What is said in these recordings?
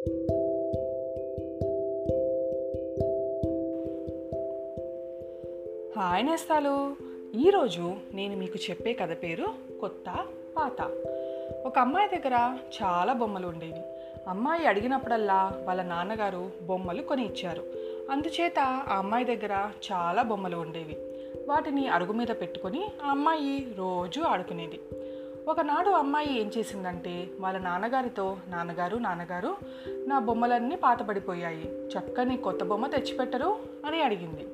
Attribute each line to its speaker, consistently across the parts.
Speaker 1: Hi నేస్తాలు. ఈరోజు నేను మీకు చెప్పే కథ పేరు కొత్త పాత. ఒక అమ్మాయి దగ్గర చాలా బొమ్మలు ఉండేవి. అమ్మాయి అడిగినప్పుడల్లా వాళ్ళ నాన్నగారు బొమ్మలు కొని ఇచ్చారు అందుచేత ఆ అమ్మాయి దగ్గర చాలా బొమ్మలు ఉండేవి. వాటిని అరుగు మీద పెట్టుకొని ఆ అమ్మాయి రోజు ఆడుకునేది. ఒకనాడు అమ్మాయి ఏం చేసిందంటే వాళ్ళ నాన్నగారితో నాన్నగారు నాన్నగారు నా బొమ్మలన్నీ పాతబడిపోయాయి చక్కని కొత్త బొమ్మ తెచ్చిపెట్టరు అని అడిగింది.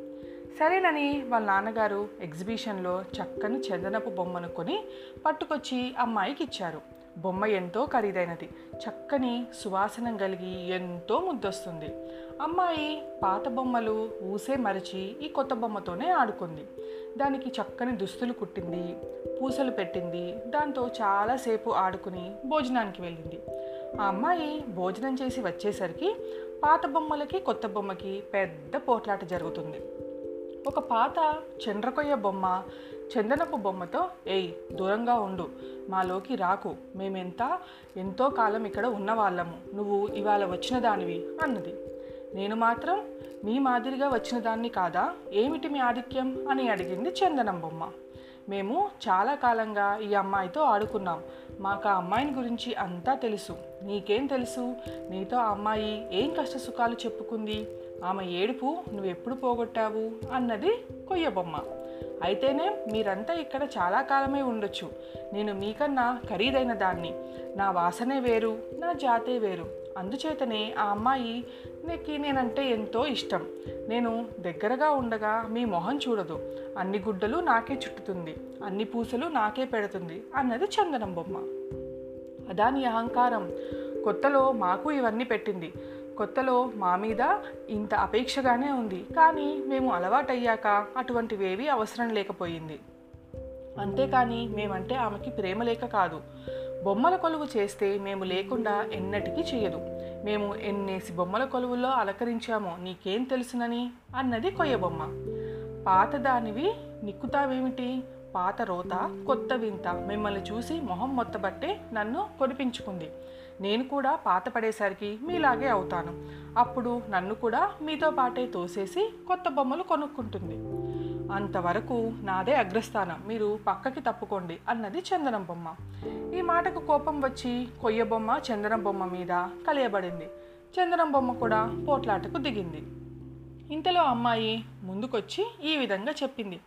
Speaker 1: సరేనని వాళ్ళ నాన్నగారు ఎగ్జిబిషన్లో చక్కని చందనపు బొమ్మను కొని పట్టుకొచ్చి అమ్మాయికి ఇచ్చారు. బొమ్మ ఎంతో ఖరీదైనది. చక్కని సువాసన కలిగి ఎంతో ముద్దొస్తుంది. అమ్మాయి పాత బొమ్మలు ఊసే మరిచి ఈ కొత్త బొమ్మతోనే ఆడుకుంది. దానికి చక్కని దుస్తులు కుట్టింది పూసలు పెట్టింది. దాంతో చాలాసేపు ఆడుకుని భోజనానికి వెళ్ళింది. ఆ అమ్మాయి భోజనం చేసి వచ్చేసరికి పాత బొమ్మలకి కొత్త బొమ్మకి పెద్ద పోట్లాట జరుగుతుంది. ఒక పాత చండ్రకొయ్య బొమ్మ చందనపు బొమ్మతో ఏయ్ దూరంగా ఉండు. మాలోకి రాకు. మేమెంత ఎంతో కాలం ఇక్కడ ఉన్నవాళ్ళము. నువ్వు ఇవాళ వచ్చిన దానివి అన్నది. నేను మాత్రం మీ మాదిరిగా వచ్చిన దాన్ని కాదా? ఏమిటి మీ ఆధిక్యం? అని అడిగింది చందనం బొమ్మ. మేము చాలా కాలంగా ఈ అమ్మాయితో ఆడుకున్నాం. మాకు ఆ అమ్మాయిని గురించి అంతా తెలుసు. నీకేం తెలుసు? నీతో ఆ అమ్మాయి ఏం కష్ట సుఖాలు చెప్పుకుంది? ఆమె ఏడుపు నువ్వెప్పుడు పోగొట్టావు? అన్నది కొయ్య బొమ్మ. అయితేనే మీరంతా ఇక్కడ చాలా కాలమే ఉండొచ్చు. నేను మీకన్నా ఖరీదైన దాన్ని. నా వాసనే వేరు నా జాతే వేరు. అందుచేతనే ఆ అమ్మాయి నీకు నేనంటే ఎంతో ఇష్టం. నేను దగ్గరగా ఉండగా మీ మొహం చూడదు. అన్ని గుడ్డలు నాకే చుట్టుతుంది. అన్ని పూసలు నాకే పెడుతుంది అన్నది చందనం బొమ్మ. అదాని అహంకారం. కొత్తలో మాకు ఇవన్నీ పెట్టింది. కొత్తలో మా మీద ఇంత అపేక్షగానే ఉంది. కానీ మేము అలవాటయ్యాక అటువంటివేవీ అవసరం లేకపోయింది. అంతేకాని మేమంటే ఆమెకి ప్రేమ లేక కాదు. బొమ్మల కొలువు చేస్తే మేము లేకుండా ఎన్నటికీ చేయదు మేము ఎన్నేసి బొమ్మల కొలువులో అలకరించామో నీకేం తెలుసునని అన్నది కొయ్య బొమ్మ. పాతదానివి నిక్కుతావేమిటి? పాత రోత కొత్త వింత మిమ్మల్ని చూసి మొహం మొత్తబట్టే నన్ను కొనిపించుకుంది. నేను కూడా పాత పడేసరికి మీలాగే అవుతాను. అప్పుడు నన్ను కూడా మీతో పాటే తోసేసి కొత్త బొమ్మలు కొనుక్కుంటుంది. అంతవరకు నాదే అగ్రస్థానం. మీరు పక్కకి తప్పుకోండి అన్నది చందనం బొమ్మ. ఈ మాటకు కోపం వచ్చి కొయ్య బొమ్మ చందనం బొమ్మ మీద కలియబడింది. చందనం బొమ్మ కూడా పోట్లాటకు దిగింది. ఇంతలో అమ్మాయి ముందుకొచ్చి ఈ విధంగా చెప్పింది.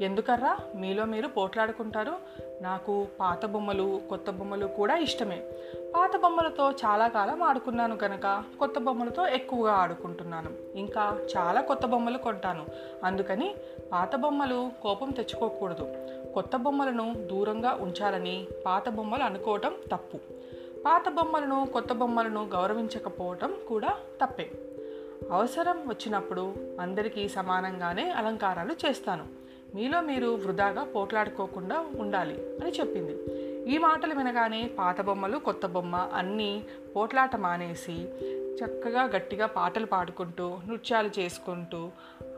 Speaker 1: ఎందుకర్రా? మీలో మీరు పోట్లాడుకుంటారు. నాకు పాత బొమ్మలు కొత్త బొమ్మలు కూడా ఇష్టమే. పాత బొమ్మలతో చాలా కాలం ఆడుకున్నాను కనుక కొత్త బొమ్మలతో ఎక్కువగా ఆడుకుంటున్నాను. ఇంకా చాలా కొత్త బొమ్మలు కొంటాను. అందుకని పాత బొమ్మలు కోపం తెచ్చుకోకూడదు. కొత్త బొమ్మలను దూరంగా ఉంచాలని పాత బొమ్మలు అనుకోవటం తప్పు. పాత బొమ్మలను కొత్త బొమ్మలను గౌరవించకపోవటం కూడా తప్పే. అవసరం వచ్చినప్పుడు అందరికీ సమానంగానే అలంకారాలు చేస్తాను. మీలో మీరు వృధాగా పోట్లాడుకోకుండా ఉండాలి అని చెప్పింది. ఈ మాటలు వినగానే పాత బొమ్మలు కొత్త బొమ్మ అన్నీ పోట్లాట మానేసి చక్కగా గట్టిగా పాటలు పాడుకుంటూ నృత్యాలు చేసుకుంటూ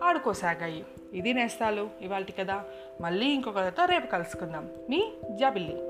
Speaker 1: ఆడుకోసాగాయి. ఇది నేస్తాలు ఇవాళ కదా మళ్ళీ ఇంకొకరితో రేపు కలుసుకుందాం. మీ జాబిల్లి.